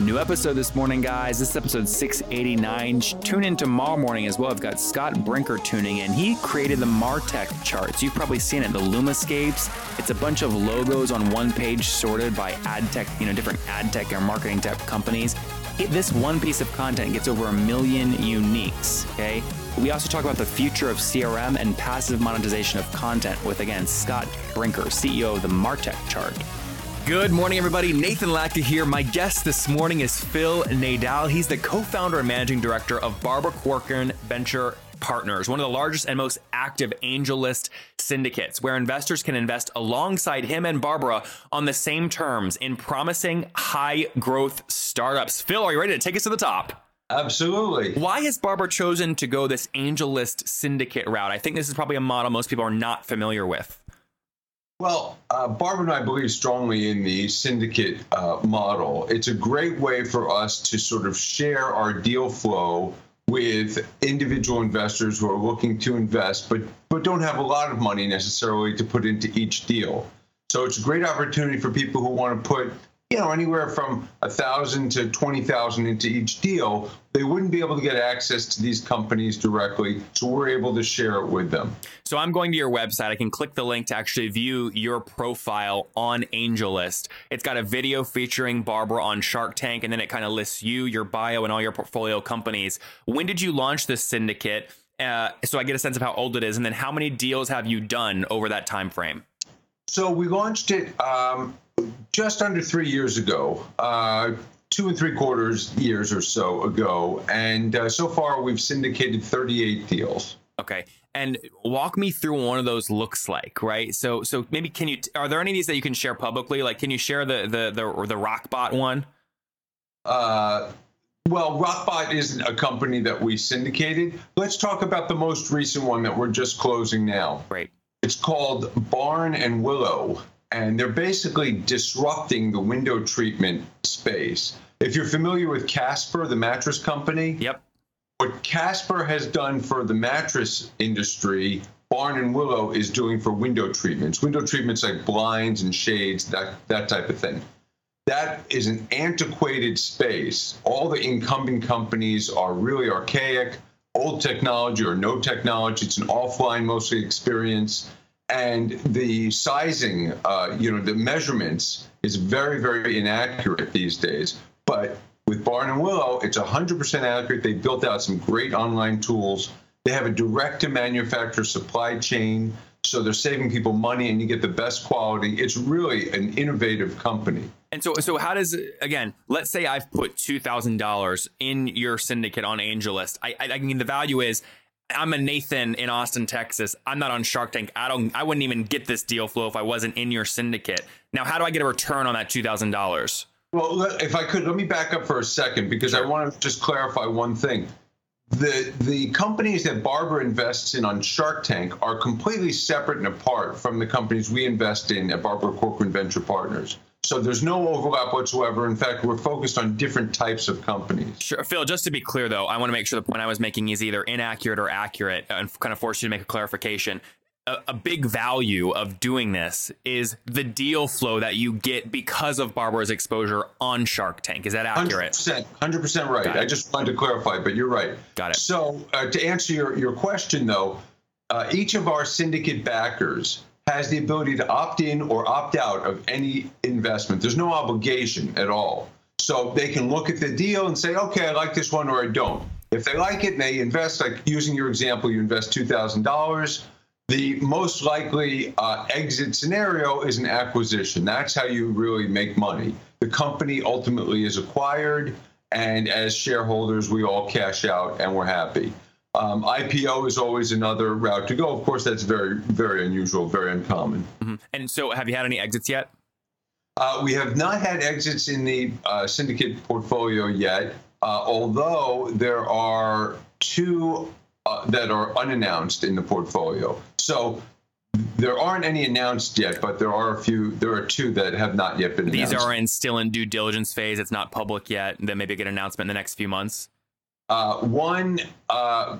New episode this morning, guys. This is episode 689. Tune in tomorrow morning as well. I've got Scott Brinker tuning in. He created the Martech charts. You've probably seen it, the Lumascapes. It's a bunch of logos on one page sorted by ad tech, you know, different ad tech or marketing tech companies. This one piece of content gets over a million uniques, okay? We also talk about the future of CRM and passive monetization of content with, again, Scott Brinker, CEO of the Martech chart. Good morning, everybody. Nathan Latka here. My guest this morning is Phil Nadel. He's the co founder and managing director of Barbara Corcoran Venture Partners, one of the largest and most active angel list syndicates, where investors can invest alongside him and Barbara on the same terms in promising high growth startups. Phil, are you ready to take us to the top? Absolutely. Why has Barbara chosen to go this angel list syndicate route? I think this is probably a model most people are not familiar with. Well, uh, Barbara and I believe strongly in the syndicate uh, model. It's a great way for us to sort of share our deal flow with individual investors who are looking to invest, but but don't have a lot of money necessarily to put into each deal. So it's a great opportunity for people who want to put you know, anywhere from a thousand to twenty thousand into each deal, they wouldn't be able to get access to these companies directly. So we're able to share it with them. So I'm going to your website. I can click the link to actually view your profile on AngelList. It's got a video featuring Barbara on Shark Tank, and then it kind of lists you, your bio, and all your portfolio companies. When did you launch this syndicate? Uh, so I get a sense of how old it is, and then how many deals have you done over that time frame? So we launched it um, just under three years ago, uh, two and three quarters years or so ago, and uh, so far we've syndicated 38 deals. Okay, and walk me through one of those looks like, right? So, so maybe can you? Are there any of these that you can share publicly? Like, can you share the the the or the Rockbot one? Uh, well, Rockbot isn't a company that we syndicated. Let's talk about the most recent one that we're just closing now. Right. It's called Barn and Willow and they're basically disrupting the window treatment space. If you're familiar with Casper, the mattress company, yep. What Casper has done for the mattress industry, Barn and Willow is doing for window treatments. Window treatments like blinds and shades, that that type of thing. That is an antiquated space. All the incumbent companies are really archaic, old technology or no technology. It's an offline mostly experience and the sizing, uh, you know, the measurements is very, very inaccurate these days. But with Barn and Willow, it's 100% accurate. They built out some great online tools. They have a direct to manufacturer supply chain, so they're saving people money, and you get the best quality. It's really an innovative company. And so, so how does again? Let's say I've put two thousand dollars in your syndicate on AngelList. I, I, I mean, the value is I'm a Nathan in Austin, Texas. I'm not on Shark Tank. I don't. I wouldn't even get this deal flow if I wasn't in your syndicate. Now, how do I get a return on that two thousand dollars? Well, if I could, let me back up for a second because. I want to just clarify one thing. The the companies that Barbara invests in on Shark Tank are completely separate and apart from the companies we invest in at Barbara Corcoran Venture Partners. So there's no overlap whatsoever. In fact, we're focused on different types of companies. Sure, Phil. Just to be clear, though, I want to make sure the point I was making is either inaccurate or accurate, and kind of force you to make a clarification. A, a big value of doing this is the deal flow that you get because of Barbara's exposure on Shark Tank. Is that accurate? 100%, 100% right. I just wanted to clarify, but you're right. Got it. So uh, to answer your, your question, though, uh, each of our syndicate backers has the ability to opt in or opt out of any investment. There's no obligation at all. So they can look at the deal and say, okay, I like this one or I don't. If they like it and they invest, like using your example, you invest $2,000, the most likely uh, exit scenario is an acquisition. That's how you really make money. The company ultimately is acquired, and as shareholders, we all cash out and we're happy. Um, IPO is always another route to go. Of course, that's very, very unusual, very uncommon. Mm-hmm. And so, have you had any exits yet? Uh, we have not had exits in the uh, syndicate portfolio yet. uh, although there are two uh, that are unannounced in the portfolio. So there aren't any announced yet, but there are a few. There are two that have not yet been These announced. are in still in due diligence phase. It's not public yet. Then maybe get an announcement in the next few months. Uh, one uh,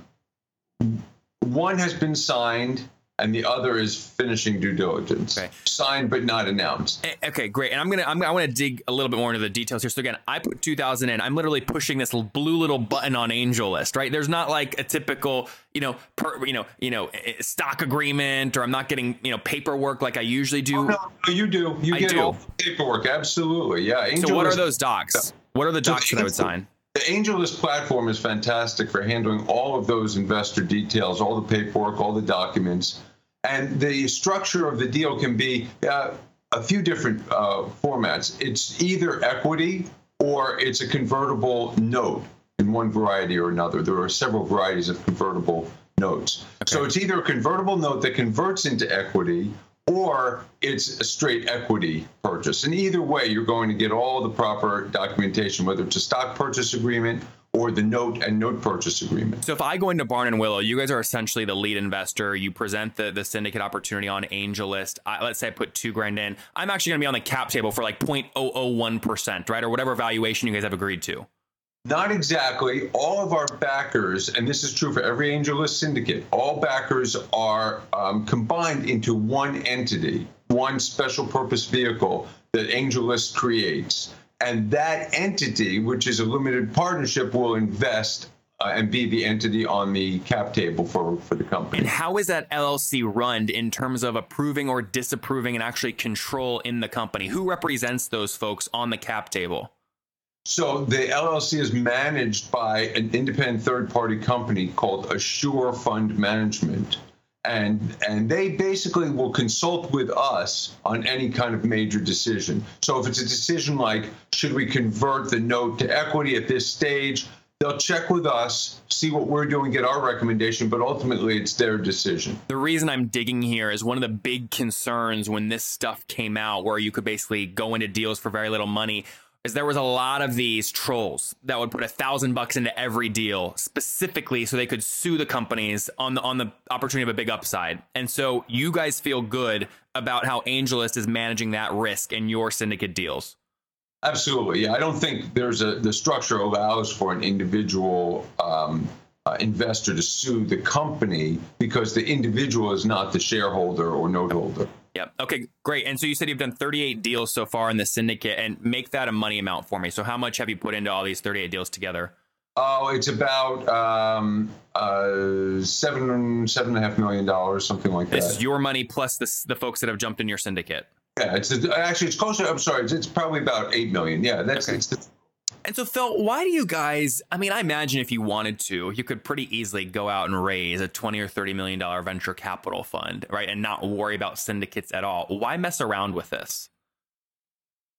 one has been signed, and the other is finishing due diligence. Okay. Signed but not announced. Eh, Okay, great. And I'm gonna I'm, I want to dig a little bit more into the details here. So again, I put 2000 in. I'm literally pushing this blue little button on Angel List, right? There's not like a typical you know per, you know you know eh, stock agreement, or I'm not getting you know paperwork like I usually do. No, no, you do. You I get do. all paperwork. Absolutely. Yeah. Angel so what are those docs? What are the So docs that I would sign? The AngelList platform is fantastic for handling all of those investor details, all the paperwork, all the documents. And the structure of the deal can be uh, a few different uh, formats. It's either equity or it's a convertible note in one variety or another. There are several varieties of convertible notes. So it's either a convertible note that converts into equity or it's a straight equity purchase. And either way, you're going to get all the proper documentation, whether it's a stock purchase agreement or the note and note purchase agreement. So if I go into Barn and Willow, you guys are essentially the lead investor. You present the the syndicate opportunity on Angel List. I, let's say I put two grand in. I'm actually going to be on the cap table for like 0.001 percent, right, or whatever valuation you guys have agreed to. Not exactly. All of our backers, and this is true for every AngelList syndicate, all backers are um, combined into one entity, one special purpose vehicle that AngelList creates. And that entity, which is a limited partnership, will invest uh, and be the entity on the cap table for, for the company. And how is that LLC run in terms of approving or disapproving and actually control in the company? Who represents those folks on the cap table? So the LLC is managed by an independent third-party company called Assure Fund Management. And, and they basically will consult with us on any kind of major decision. So if it's a decision like, should we convert the note to equity at this stage, they'll check with us, see what we're doing, get our recommendation, but ultimately it's their decision. The reason I'm digging here is one of the big concerns when this stuff came out, where you could basically go into deals for very little money, is there was a lot of these trolls that would put a thousand bucks into every deal specifically so they could sue the companies on the on the opportunity of a big upside. And so you guys feel good about how AngelList is managing that risk in your syndicate deals. Absolutely. Yeah, I don't think there's a the structure allows for an individual um, uh, investor to sue the company because the individual is not the shareholder or note holder. Yep. Okay, great. And so you said you've done 38 deals so far in the syndicate and make that a money amount for me. So how much have you put into all these 38 deals together? Oh, it's about um, uh, seven seven and a half million dollars, something like that. This that. is your money plus the, the folks that have jumped in your syndicate. yeah, it's actually it's closer. I'm sorry, it's, it's probably about eight million. Yeah, that's Okay. it's the, And so, Phil, why do you guys? I mean, I imagine if you wanted to, you could pretty easily go out and raise a twenty or thirty million dollar venture capital fund, right, and not worry about syndicates at all. Why mess around with this?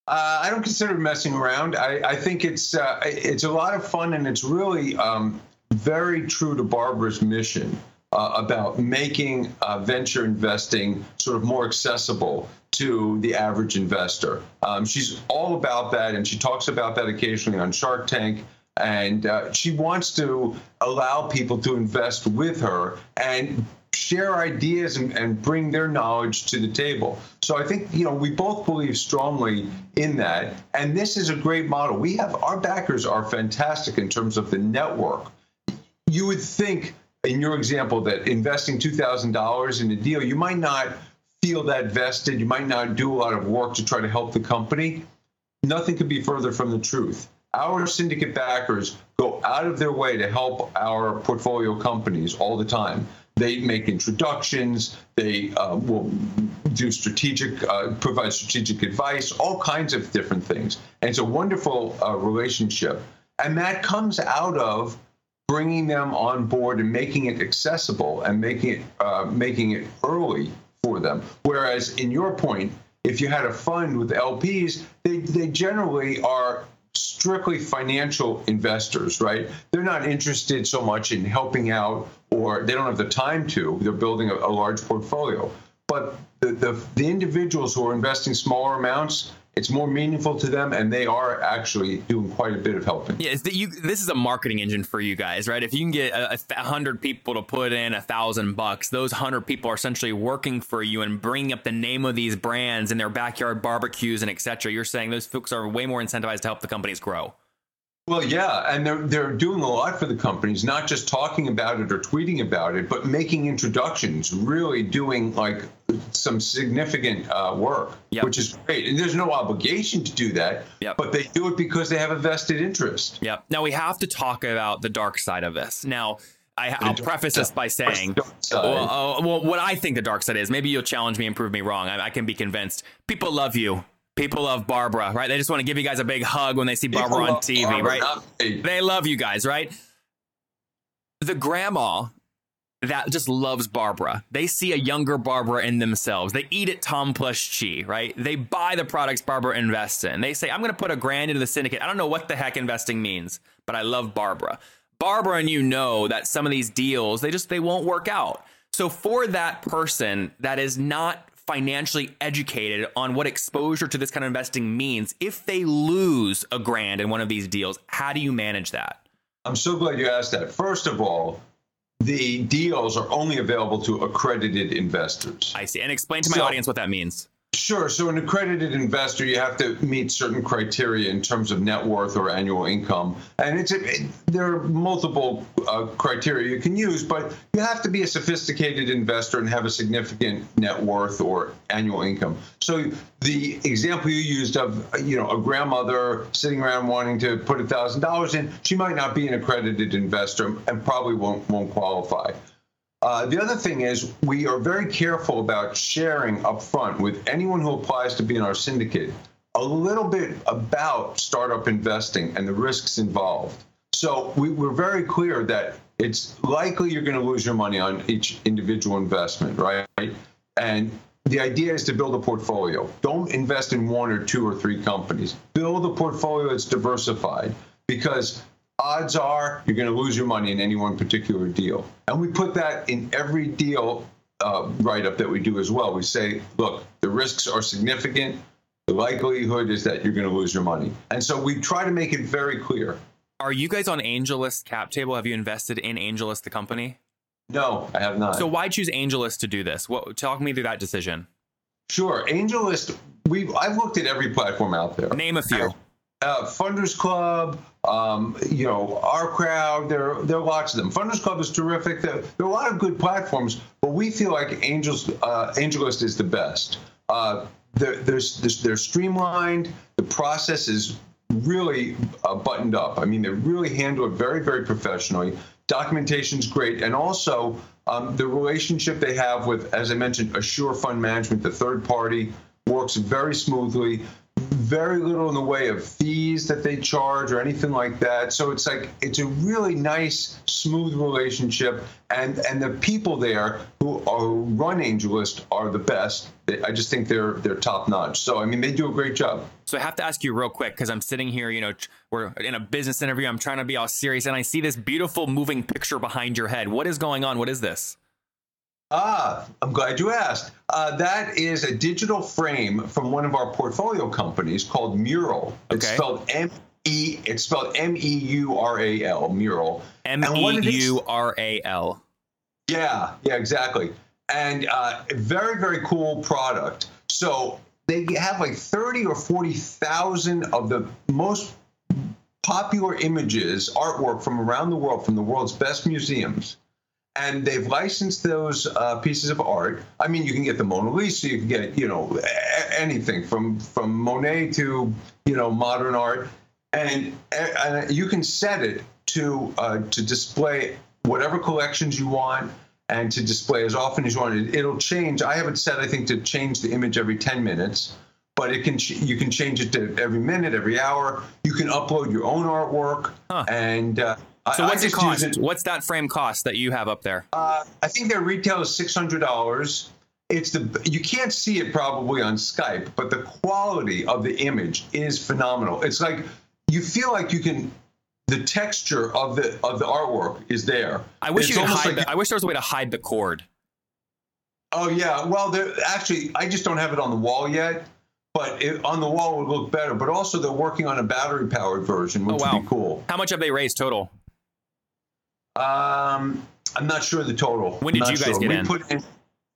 Uh, I don't consider messing around. I, I think it's uh, it's a lot of fun and it's really um, very true to Barbara's mission uh, about making uh, venture investing sort of more accessible to the average investor. Um, she's all about that, and she talks about that occasionally on Shark Tank. And uh, she wants to allow people to invest with her and share ideas and, and bring their knowledge to the table. So I think you know we both believe strongly in that, and this is a great model. We have our backers are fantastic in terms of the network. You would think in your example that investing two thousand dollars in a deal, you might not feel that vested. You might not do a lot of work to try to help the company. Nothing could be further from the truth. Our syndicate backers go out of their way to help our portfolio companies all the time. They make introductions. They uh, will do strategic, uh, provide strategic advice, all kinds of different things. And it's a wonderful uh, relationship. And that comes out of bringing them on board and making it accessible and making it uh, making it early for them. Whereas in your point, if you had a fund with LPs, they, they generally are strictly financial investors, right? They're not interested so much in helping out or they don't have the time to. They're building a, a large portfolio. But the, the, the individuals who are investing smaller amounts, it's more meaningful to them, and they are actually doing quite a bit of helping. Yeah, that you, this is a marketing engine for you guys, right? If you can get a, a hundred people to put in a thousand bucks, those hundred people are essentially working for you and bringing up the name of these brands in their backyard barbecues and etc. You're saying those folks are way more incentivized to help the companies grow. Well, yeah, and they're they're doing a lot for the companies, not just talking about it or tweeting about it, but making introductions, really doing like some significant uh, work, Yep. which is great. And there's no obligation to do that, Yep. but they do it because they have a vested interest. Yeah. Now we have to talk about the dark side of this. Now, I, I'll preface this by saying, well, uh, well, what I think the dark side is. Maybe you'll challenge me and prove me wrong. I, I can be convinced. People love you. People love Barbara, right? They just want to give you guys a big hug when they see Barbara People on TV, Barbara, right? They love you guys, right? The grandma that just loves Barbara. They see a younger Barbara in themselves. They eat at Tom+Chee, right? They buy the products Barbara invests in. They say, I'm going to put a grand into the syndicate. I don't know what the heck investing means, but I love Barbara. Barbara and you know that some of these deals, they just they won't work out. So for that person that is not financially educated on what exposure to this kind of investing means, if they lose a grand in one of these deals, how do you manage that? I'm so glad you asked that. First of all, the deals are only available to accredited investors. I see. And explain to my So- audience what that means. Sure. So, an accredited investor, you have to meet certain criteria in terms of net worth or annual income, and it's it, there are multiple uh, criteria you can use, but you have to be a sophisticated investor and have a significant net worth or annual income. So, the example you used of you know a grandmother sitting around wanting to put a thousand dollars in, she might not be an accredited investor and probably won't won't qualify. Uh, the other thing is we are very careful about sharing upfront with anyone who applies to be in our syndicate a little bit about startup investing and the risks involved. So we, we're very clear that it's likely you're going to lose your money on each individual investment, right? And the idea is to build a portfolio. Don't invest in one or two or three companies. Build a portfolio that's diversified because odds are you're going to lose your money in any one particular deal. And we put that in every deal uh, write up that we do as well. We say, look, the risks are significant. The likelihood is that you're going to lose your money. And so we try to make it very clear. Are you guys on AngelList cap table? Have you invested in AngelList, the company? No, I have not. So why choose AngelList to do this? What talk me through that decision. sure, AngelList. We I've looked at every platform out there. Name a few. Uh, FundersClub, um, you know, OurCrowd. There, there are lots of them. FundersClub is terrific. There, there are a lot of good platforms, but we feel like Angels, uh, AngelList is the best. Uh, they're, there's, they're streamlined. The process is really uh, buttoned up. I mean, they really handle it very, very professionally. Documentation's great, and also um, the relationship they have with, as I mentioned, Assure Fund Management, the third party, works very smoothly very little in the way of fees that they charge or anything like that. So it's like it's a really nice, smooth relationship, and and the people there who are run AngelList are the best. I just think they're they're top notch. So I mean, they do a great job. So I have to ask you real quick because I'm sitting here, you know, we're in a business interview. I'm trying to be all serious, and I see this beautiful moving picture behind your head. What is going on? What is this? Ah, I'm glad you asked. Uh, that is a digital frame from one of our portfolio companies called Meural. It's spelled M E. It's spelled M E U R A L. Meural. M E U R A L. Yeah, yeah, exactly. And uh, very, very cool product. So they have like 30 or 40,000 of the most popular images, artwork from around the world, from the world's best museums. And they've licensed those uh, pieces of art. I mean, you can get the Mona Lisa, you can get, you know, anything from from Monet to, you know, modern art, and, and you can set it to uh, to display whatever collections you want and to display as often as you want. It, it'll change. I have it set, I think, to change the image every 10 minutes, but it can you can change it to every minute, every hour. You can upload your own artwork, Huh. and uh, So I, what's I it cost? it- What's that frame cost that you have up there? uh, I think their retail is six hundred dollars. It's the you can't see it probably on Skype, but the quality of the image is phenomenal. It's like you feel like you can. The texture of the of the artwork is there. I wish It's you could hide. like the, I wish there was a way to hide the cord. Oh yeah. Well, there actually, I just don't have it on the wall yet. but it, on the wall would look better. But also, they're working on a battery powered version, which Oh, wow. would be cool. How much have they raised total? Um, I'm not sure the total. When did you guys get we in? Put in?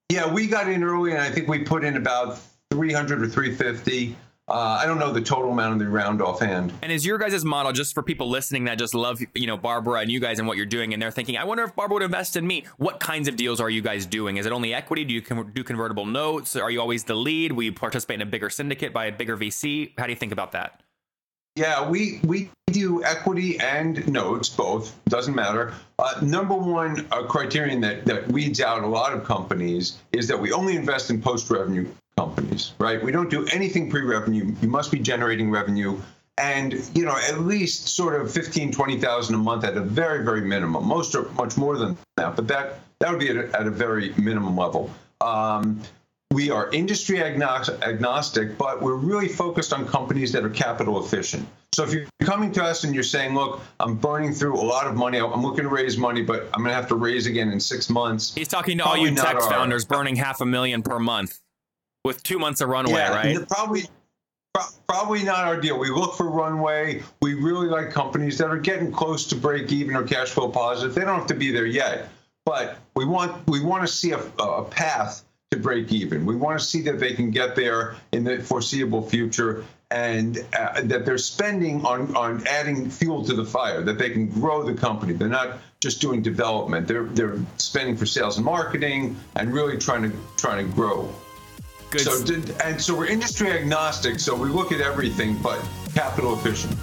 Yeah, we got in early, and I think we put in about 300 or 350. Uh, I don't know the total amount of the round offhand. And is your guys' model just for people listening that just love, you know, Barbara and you guys and what you're doing, and they're thinking, I wonder if Barbara would invest in me. What kinds of deals are you guys doing? Is it only equity? Do you con- do convertible notes? Are you always the lead? Will you participate in a bigger syndicate by a bigger VC? How do you think about that? Yeah, we we do equity and notes, both doesn't matter. Uh, number one uh, criterion that that weeds out a lot of companies is that we only invest in post revenue companies, right? We don't do anything pre revenue. You must be generating revenue. And you know, at least sort of 15, 20,000 a month at a very, very minimum. Most are much more than that, but that that would be at a, at a very minimum level. Um, we are industry agnostic, but we're really focused on companies that are capital efficient. So if you're coming to us and you're saying, look, I'm burning through a lot of money, I'm looking to raise money, but I'm going to have to raise again in six months. He's talking to all you tech our- founders burning half a million per month with two months of runway, right? Probably, probably not our deal. We look for runway. We really like companies that are getting close to break even or cash flow positive. They don't have to be there yet, but we want we want to see a, a path to break even. We want to see that they can get there in the foreseeable future. And uh, that they're spending on, on adding fuel to the fire, that they can grow the company. They're not just doing development. They're they're spending for sales and marketing and really trying to trying to grow. Good. So did, and so we're industry agnostic. So we look at everything, but capital efficient.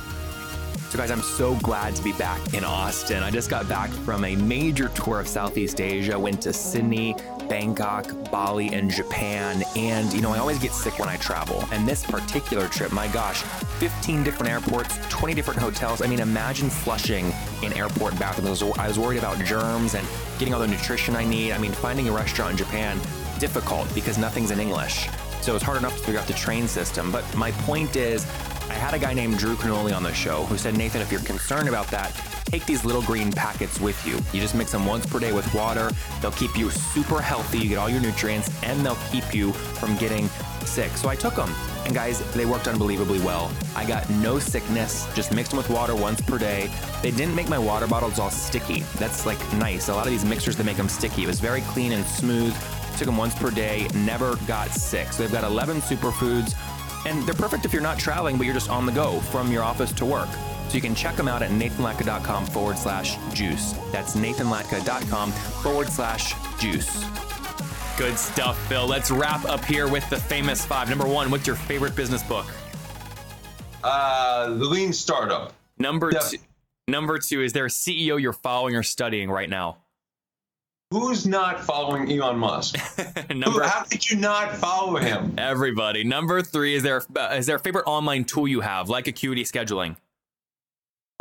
So, guys, I'm so glad to be back in Austin. I just got back from a major tour of Southeast Asia, went to Sydney, Bangkok, Bali, and Japan. And, you know, I always get sick when I travel. And this particular trip, my gosh, 15 different airports, 20 different hotels. I mean, imagine flushing in airport bathrooms. I was- worried about germs and getting all the nutrition I need. I mean, finding a restaurant in Japan, difficult because nothing's in English. So it's hard enough to figure out the train system. But my point is, I had a guy named Drew Canole on the show who said, Nathan, if you're concerned about that, take these little green packets with you. You just mix them once per day with water. They'll keep you super healthy. You get all your nutrients and they'll keep you from getting sick. So I took them. And guys, they worked unbelievably well. I got no sickness, just mixed them with water once per day. They didn't make my water bottles all sticky. That's like nice. A lot of these mixers, they make them sticky. It was very clean and smooth. Took them once per day, never got sick. So they've got 11 superfoods, and they're perfect if you're not traveling, but you're just on the go from your office to work. So you can check them out at nathanlatka.com forward slash juice. That's nathanlatka.com forward slash juice. Good stuff, Phil. Let's wrap up here with the famous five. Number one, what's your favorite business book? Uh, the lean startup. Number two. Number two, is there a CEO you're following or studying right now? Who's not following Elon Musk? Who, Number how did you not follow him? everybody. Number three, is there uh, is there a favorite online tool you have, like Acuity Scheduling?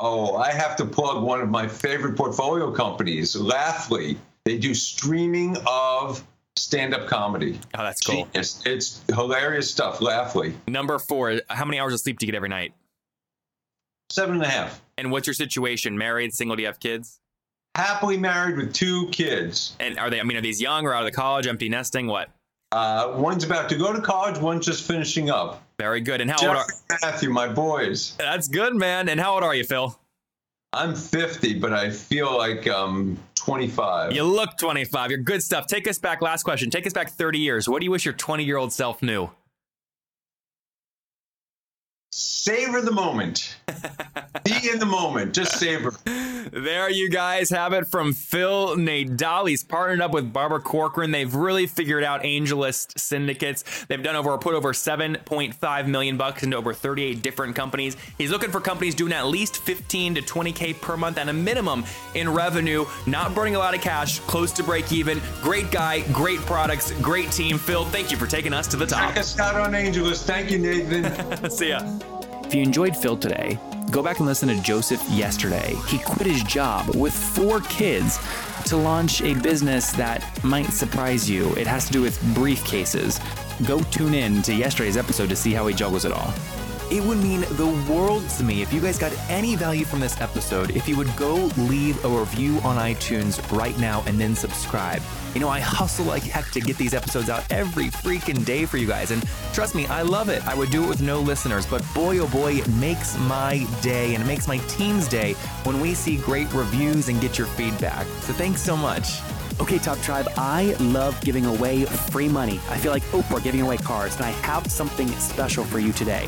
Oh, I have to plug one of my favorite portfolio companies, Laughly. They do streaming of stand-up comedy. Oh, that's cool. Genius. It's hilarious stuff. Laughly. Number four, how many hours of sleep do you get every night? Seven and a half. And what's your situation? Married, single? Do you have kids? Happily married with two kids. And are they? I mean, are these young or out of the college, empty nesting? What? Uh, one's about to go to college. One's just finishing up. Very good. And how old are? Matthew, my boys. That's good, man. And how old are you, Phil? I'm 50, but I feel like I'm 25. You look 25. You're good stuff. Take us back. Last question. Take us back 30 years. What do you wish your 20 year old self knew? Savor the moment. Be in the moment. Just savor. There you guys have it from Phil Nadel. He's partnered up with Barbara Corcoran. They've really figured out AngelList syndicates. They've done over put over 7.5 million bucks into over 38 different companies. He's looking for companies doing at least 15 to 20k per month and a minimum in revenue, not burning a lot of cash, close to break even. Great guy, great products, great team. Phil, thank you for taking us to the top. Check us out on AngelList. Thank you, Nathan. See ya. If you enjoyed Phil today, go back and listen to Joseph yesterday. He quit his job with four kids to launch a business that might surprise you. It has to do with briefcases. Go tune in to yesterday's episode to see how he juggles it all. It would mean the world to me if you guys got any value from this episode, if you would go leave a review on iTunes right now and then subscribe. You know, I hustle like heck to get these episodes out every freaking day for you guys. And trust me, I love it. I would do it with no listeners, but boy, oh boy, it makes my day and it makes my team's day when we see great reviews and get your feedback. So thanks so much. Okay, Top Tribe, I love giving away free money. I feel like Oprah giving away cars, and I have something special for you today.